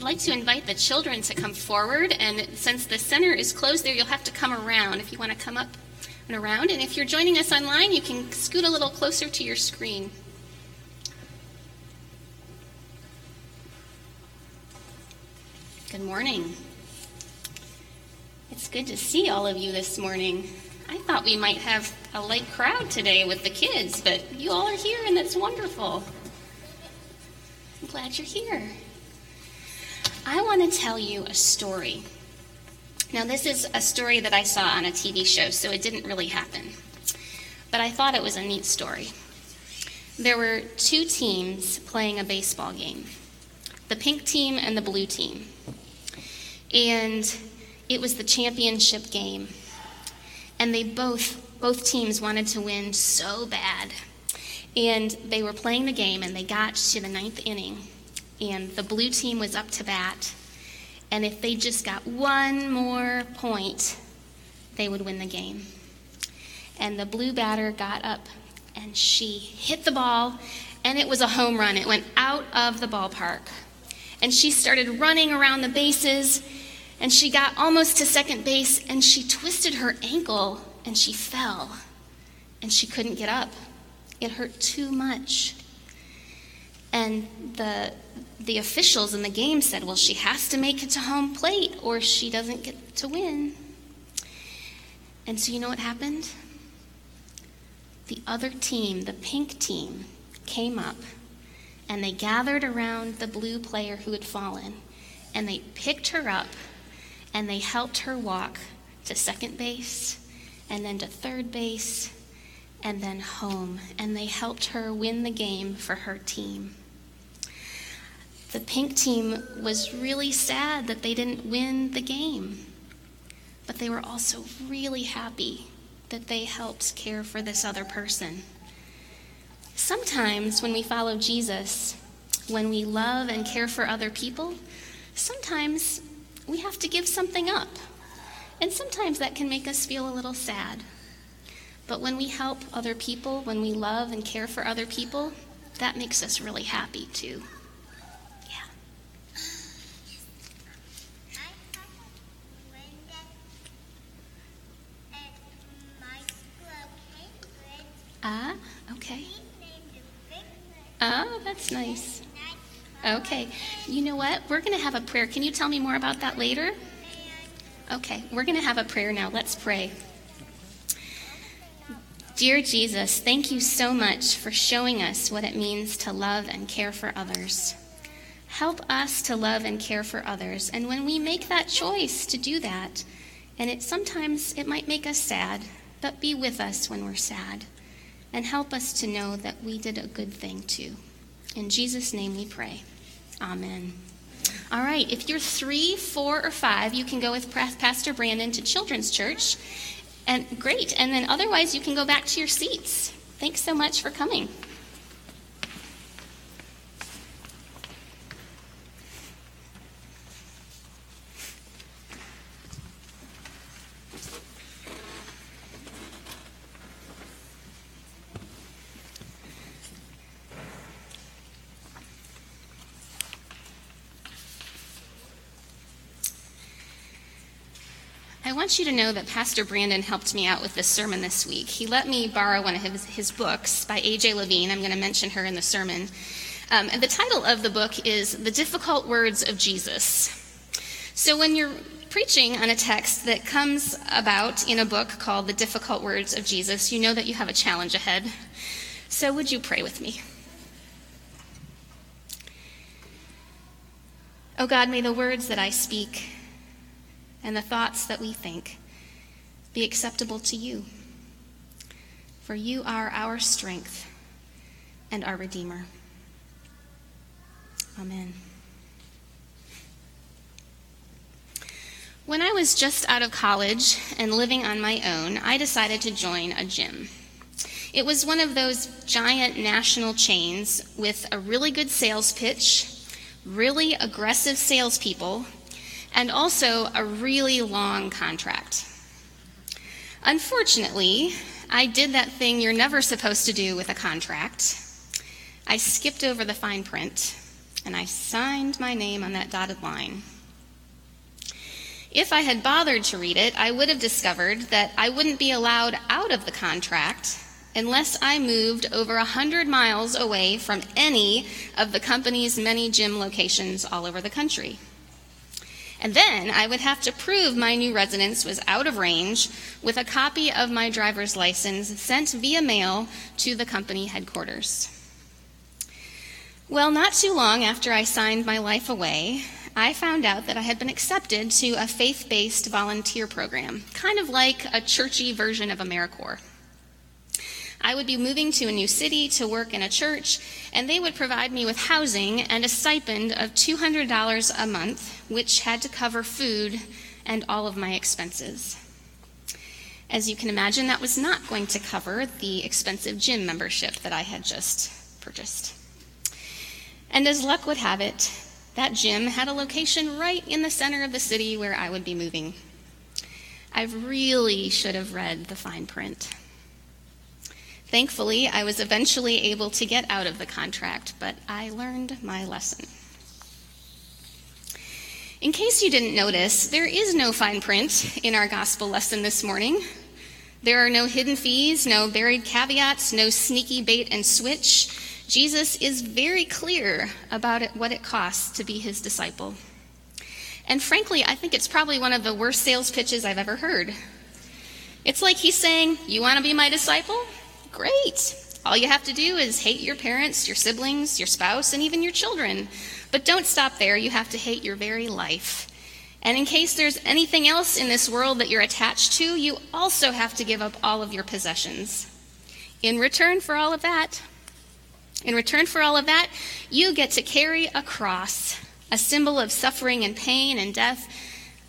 I'd like to invite the children to come forward, and since the center is closed there, you'll have to come around if you want to come up and around. And if you're joining us online, you can scoot a little closer to your screen. Good morning. It's good to see all of you this morning. I thought we might have a light crowd today with the kids, but you all are here and that's wonderful. I'm glad you're here. I want to tell you a story. Now, this is a story that I saw on a TV show, so it didn't really happen. But I thought it was a neat story. There were two teams playing a baseball game the pink team and the blue team. And it was the championship game and they both both teams wanted to win so bad. And they were playing the game and they got to the ninth inning and the blue team was up to bat. And if they just got one more point, they would win the game. And the blue batter got up and she hit the ball and it was a home run. It went out of the ballpark. And she started running around the bases and she got almost to second base and she twisted her ankle and she fell and she couldn't get up. It hurt too much. And the the officials in the game said, "Well, she has to make it to home plate or she doesn't get to win." And so you know what happened? The other team, the pink team, came up and they gathered around the blue player who had fallen and they picked her up and they helped her walk to second base and then to third base and then home. And they helped her win the game for her team. The pink team was really sad that they didn't win the game, but they were also really happy that they helped care for this other person. Sometimes when we follow Jesus, when we love and care for other people, sometimes we have to give something up. And sometimes that can make us feel a little sad. But when we help other people, when we love and care for other people, that makes us really happy too. Yeah. Ah, okay. Oh, that's nice. Okay. You know what? We're going to have a prayer. Can you tell me more about that later? Okay. We're going to have a prayer now. Let's pray. Dear Jesus, thank you so much for showing us what it means to love and care for others. Help us to love and care for others. And when we make that choice to do that, and it sometimes it might make us sad, but be with us when we're sad and help us to know that we did a good thing too. In Jesus' name we pray. Amen. All right, if you're three, four, or five, you can go with Pastor Brandon to Children's Church. And great. And then otherwise, you can go back to your seats. Thanks so much for coming. I want you to know that Pastor Brandon helped me out with this sermon this week. He let me borrow one of his, his books by A.J. Levine. I'm going to mention her in the sermon. Um, and the title of the book is The Difficult Words of Jesus. So when you're preaching on a text that comes about in a book called The Difficult Words of Jesus, you know that you have a challenge ahead. So would you pray with me? Oh God, may the words that I speak and the thoughts that we think be acceptable to you. For you are our strength and our Redeemer. Amen. When I was just out of college and living on my own, I decided to join a gym. It was one of those giant national chains with a really good sales pitch, really aggressive salespeople, and also a really long contract. Unfortunately, I did that thing you're never supposed to do with a contract. I skipped over the fine print, and I signed my name on that dotted line. If I had bothered to read it, I would have discovered that I wouldn't be allowed out of the contract unless I moved over 100 miles away from any of the company's many gym locations all over the country. And then I would have to prove my new residence was out of range with a copy of my driver's license sent via mail to the company headquarters. Well, not too long after I signed my life away, I found out that I had been accepted to a faith based volunteer program, kind of like a churchy version of AmeriCorps. I would be moving to a new city to work in a church, and they would provide me with housing and a stipend of $200 a month, which had to cover food and all of my expenses. As you can imagine, that was not going to cover the expensive gym membership that I had just purchased. And as luck would have it, that gym had a location right in the center of the city where I would be moving. I really should have read the fine print. Thankfully, I was eventually able to get out of the contract, but I learned my lesson. In case you didn't notice, there is no fine print in our gospel lesson this morning. There are no hidden fees, no buried caveats, no sneaky bait and switch. Jesus is very clear about it, what it costs to be his disciple. And frankly, I think it's probably one of the worst sales pitches I've ever heard. It's like he's saying, You want to be my disciple? Great. All you have to do is hate your parents, your siblings, your spouse, and even your children. But don't stop there. You have to hate your very life. And in case there's anything else in this world that you're attached to, you also have to give up all of your possessions. In return for all of that, in return for all of that, you get to carry a cross, a symbol of suffering and pain and death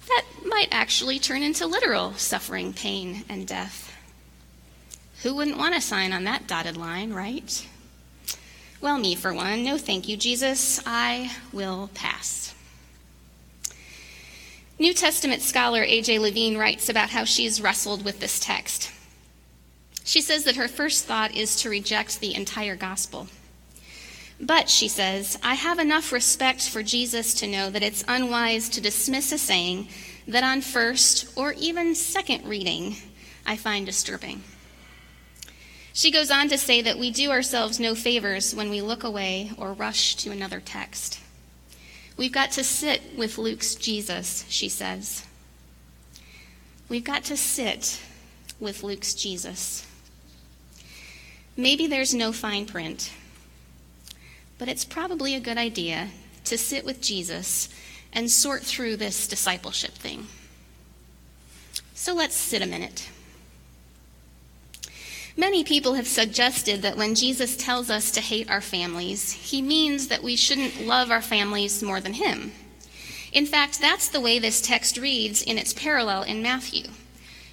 that might actually turn into literal suffering, pain, and death. Who wouldn't want to sign on that dotted line, right? Well, me for one. No, thank you, Jesus. I will pass. New Testament scholar A.J. Levine writes about how she's wrestled with this text. She says that her first thought is to reject the entire gospel. But, she says, I have enough respect for Jesus to know that it's unwise to dismiss a saying that on first or even second reading I find disturbing. She goes on to say that we do ourselves no favors when we look away or rush to another text. We've got to sit with Luke's Jesus, she says. We've got to sit with Luke's Jesus. Maybe there's no fine print, but it's probably a good idea to sit with Jesus and sort through this discipleship thing. So let's sit a minute. Many people have suggested that when Jesus tells us to hate our families, he means that we shouldn't love our families more than him. In fact, that's the way this text reads in its parallel in Matthew.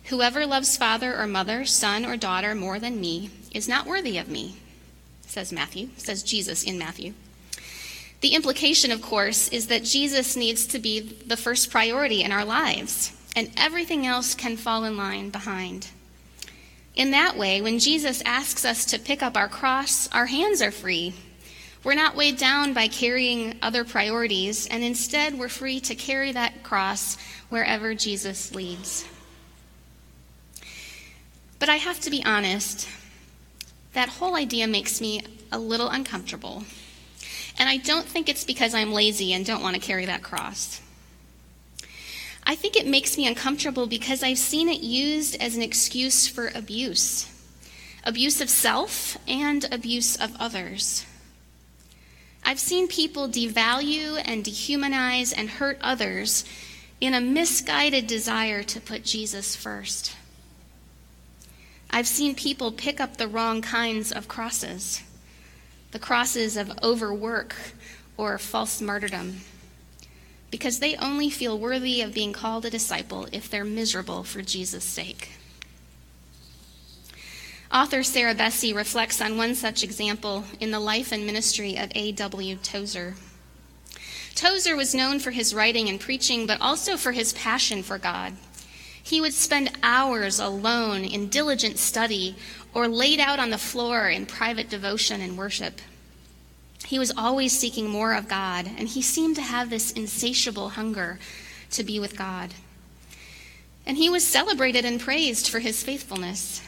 Whoever loves father or mother, son or daughter more than me is not worthy of me, says Matthew, says Jesus in Matthew. The implication, of course, is that Jesus needs to be the first priority in our lives, and everything else can fall in line behind. In that way, when Jesus asks us to pick up our cross, our hands are free. We're not weighed down by carrying other priorities, and instead we're free to carry that cross wherever Jesus leads. But I have to be honest, that whole idea makes me a little uncomfortable. And I don't think it's because I'm lazy and don't want to carry that cross. I think it makes me uncomfortable because I've seen it used as an excuse for abuse abuse of self and abuse of others. I've seen people devalue and dehumanize and hurt others in a misguided desire to put Jesus first. I've seen people pick up the wrong kinds of crosses the crosses of overwork or false martyrdom because they only feel worthy of being called a disciple if they're miserable for Jesus' sake. Author Sarah Bessey reflects on one such example in the life and ministry of A.W. Tozer. Tozer was known for his writing and preaching, but also for his passion for God. He would spend hours alone in diligent study or laid out on the floor in private devotion and worship. He was always seeking more of God, and he seemed to have this insatiable hunger to be with God. And he was celebrated and praised for his faithfulness.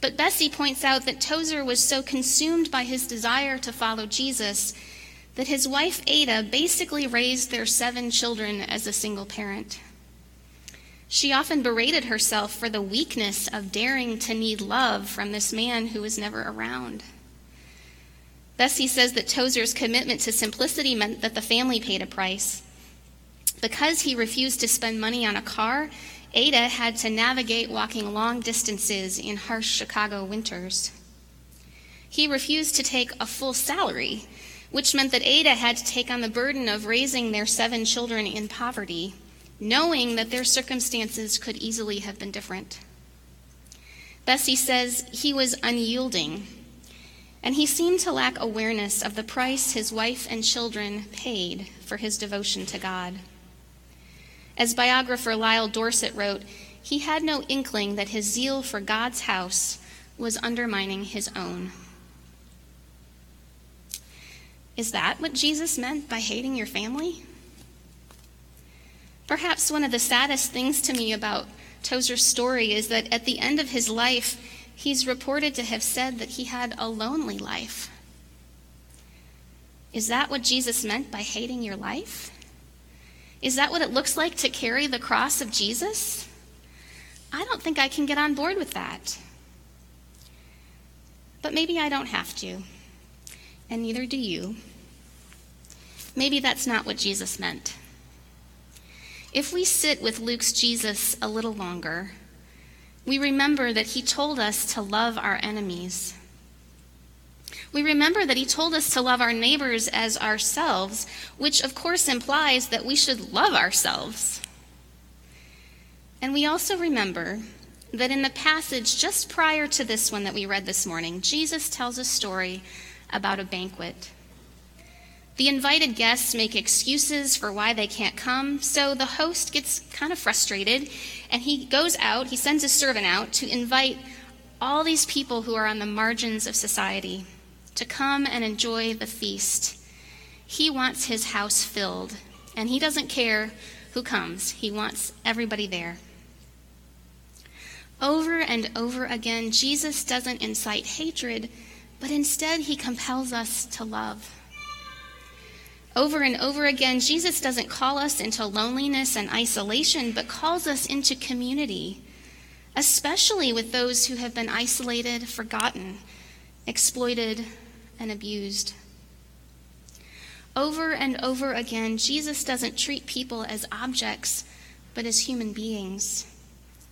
But Bessey points out that Tozer was so consumed by his desire to follow Jesus that his wife Ada basically raised their seven children as a single parent. She often berated herself for the weakness of daring to need love from this man who was never around. Bessey says that Tozer's commitment to simplicity meant that the family paid a price. Because he refused to spend money on a car, Ada had to navigate walking long distances in harsh Chicago winters. He refused to take a full salary, which meant that Ada had to take on the burden of raising their seven children in poverty, knowing that their circumstances could easily have been different. Bessey says he was unyielding, and he seemed to lack awareness of the price his wife and children paid for his devotion to God. As biographer Lyle Dorsett wrote, he had no inkling that his zeal for God's house was undermining his own. Is that what Jesus meant by hating your family? Perhaps one of the saddest things to me about Tozer's story is that at the end of his life, he's reported to have said that he had a lonely life. Is that what Jesus meant by hating your life? Is that what it looks like to carry the cross of Jesus? I don't think I can get on board with that. But maybe I don't have to, and neither do you. Maybe that's not what Jesus meant. If we sit with Luke's Jesus a little longer, we remember that he told us to love our enemies we remember that he told us to love our neighbors as ourselves, which of course implies that we should love ourselves. And we also remember that in the passage just prior to this one that we read this morning, Jesus tells a story about a banquet. The invited guests make excuses for why they can't come, so the host gets kind of frustrated and he goes out, he sends a servant out to invite all these people who are on the margins of society to come and enjoy the feast. He wants his house filled, and he doesn't care who comes, he wants everybody there. Over and over again, Jesus doesn't incite hatred, but instead he compels us to love. Over and over again, Jesus doesn't call us into loneliness and isolation, but calls us into community, especially with those who have been isolated, forgotten, exploited, and abused. Over and over again, Jesus doesn't treat people as objects, but as human beings.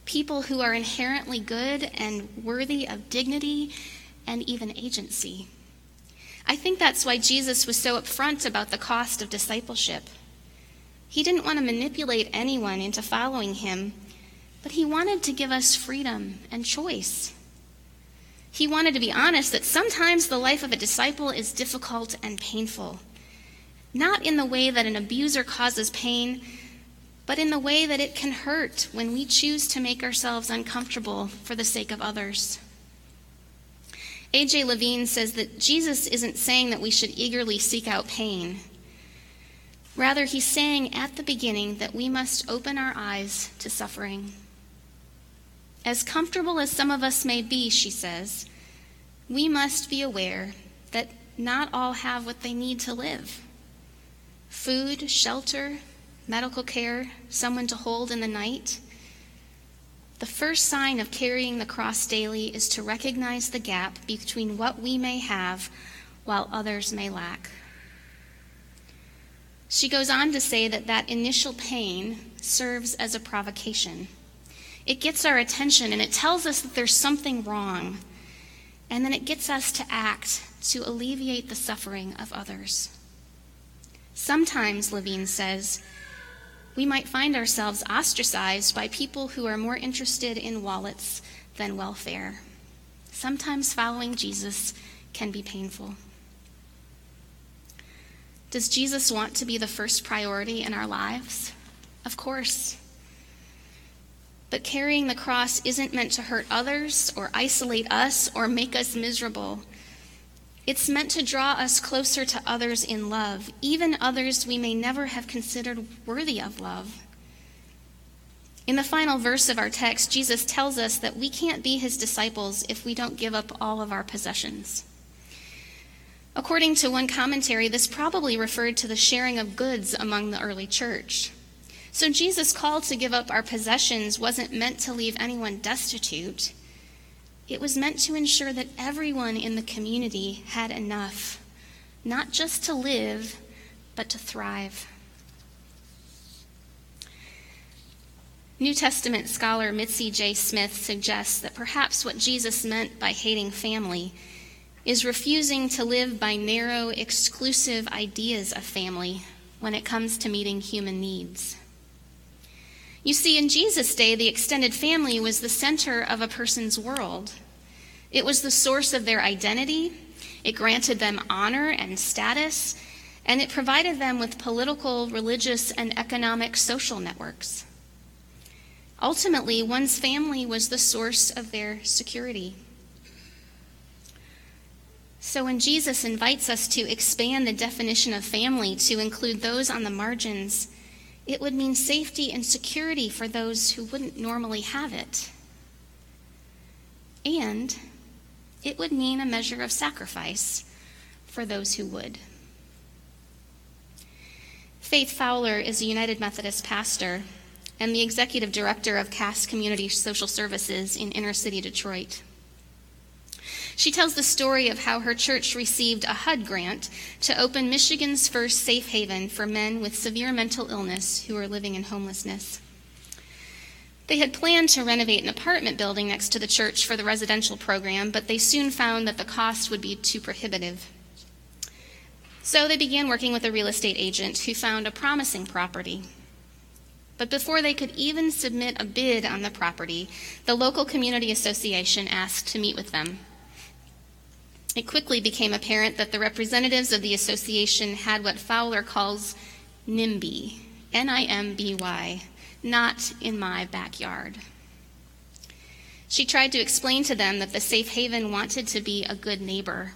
People who are inherently good and worthy of dignity and even agency. I think that's why Jesus was so upfront about the cost of discipleship. He didn't want to manipulate anyone into following him, but he wanted to give us freedom and choice. He wanted to be honest that sometimes the life of a disciple is difficult and painful. Not in the way that an abuser causes pain, but in the way that it can hurt when we choose to make ourselves uncomfortable for the sake of others. A.J. Levine says that Jesus isn't saying that we should eagerly seek out pain. Rather, he's saying at the beginning that we must open our eyes to suffering. As comfortable as some of us may be, she says, we must be aware that not all have what they need to live food, shelter, medical care, someone to hold in the night. The first sign of carrying the cross daily is to recognize the gap between what we may have while others may lack. She goes on to say that that initial pain serves as a provocation. It gets our attention and it tells us that there's something wrong. And then it gets us to act to alleviate the suffering of others. Sometimes, Levine says, we might find ourselves ostracized by people who are more interested in wallets than welfare. Sometimes following Jesus can be painful. Does Jesus want to be the first priority in our lives? Of course. But carrying the cross isn't meant to hurt others or isolate us or make us miserable. It's meant to draw us closer to others in love, even others we may never have considered worthy of love. In the final verse of our text, Jesus tells us that we can't be his disciples if we don't give up all of our possessions. According to one commentary, this probably referred to the sharing of goods among the early church. So Jesus' call to give up our possessions wasn't meant to leave anyone destitute. It was meant to ensure that everyone in the community had enough, not just to live, but to thrive. New Testament scholar Mitzi J. Smith suggests that perhaps what Jesus meant by hating family is refusing to live by narrow, exclusive ideas of family when it comes to meeting human needs. You see, in Jesus' day, the extended family was the center of a person's world. It was the source of their identity, it granted them honor and status, and it provided them with political, religious, and economic social networks. Ultimately, one's family was the source of their security. So, when Jesus invites us to expand the definition of family to include those on the margins, it would mean safety and security for those who wouldn't normally have it. And it would mean a measure of sacrifice for those who would. Faith Fowler is a United Methodist pastor and the executive director of Cass Community Social Services in inner city Detroit. She tells the story of how her church received a HUD grant to open Michigan's first safe haven for men with severe mental illness who are living in homelessness. They had planned to renovate an apartment building next to the church for the residential program, but they soon found that the cost would be too prohibitive. So they began working with a real estate agent who found a promising property. But before they could even submit a bid on the property, the local community association asked to meet with them. It quickly became apparent that the representatives of the association had what Fowler calls NIMBY, N I M B Y, not in my backyard. She tried to explain to them that the safe haven wanted to be a good neighbor.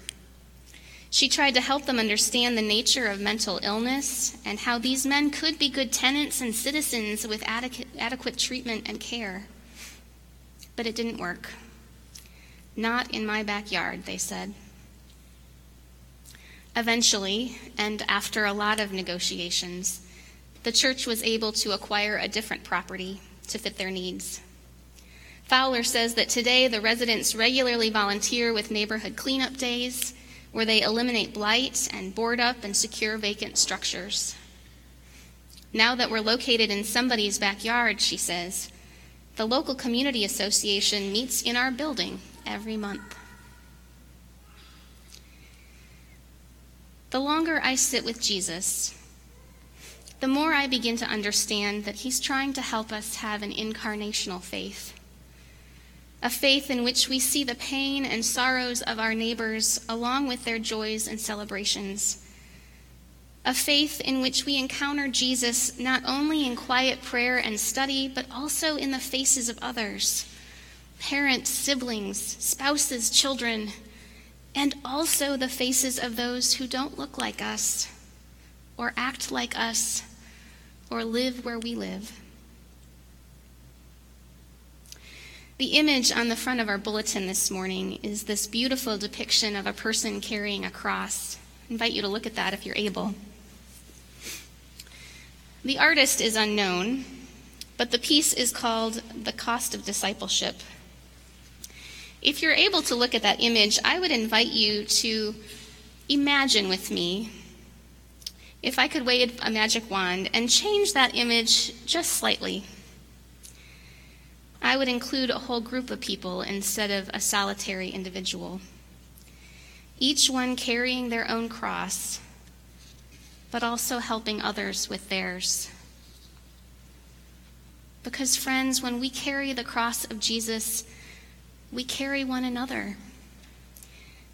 She tried to help them understand the nature of mental illness and how these men could be good tenants and citizens with adequate, adequate treatment and care. But it didn't work. Not in my backyard, they said. Eventually, and after a lot of negotiations, the church was able to acquire a different property to fit their needs. Fowler says that today the residents regularly volunteer with neighborhood cleanup days where they eliminate blight and board up and secure vacant structures. Now that we're located in somebody's backyard, she says, the local community association meets in our building every month. The longer I sit with Jesus, the more I begin to understand that He's trying to help us have an incarnational faith. A faith in which we see the pain and sorrows of our neighbors along with their joys and celebrations. A faith in which we encounter Jesus not only in quiet prayer and study, but also in the faces of others parents, siblings, spouses, children and also the faces of those who don't look like us, or act like us, or live where we live. The image on the front of our bulletin this morning is this beautiful depiction of a person carrying a cross. I invite you to look at that if you're able. The artist is unknown, but the piece is called The Cost of Discipleship if you're able to look at that image, I would invite you to imagine with me if I could wave a magic wand and change that image just slightly. I would include a whole group of people instead of a solitary individual, each one carrying their own cross, but also helping others with theirs. Because, friends, when we carry the cross of Jesus, we carry one another.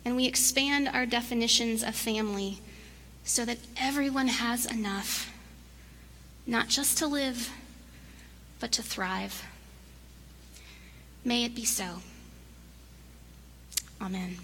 And we expand our definitions of family so that everyone has enough, not just to live, but to thrive. May it be so. Amen.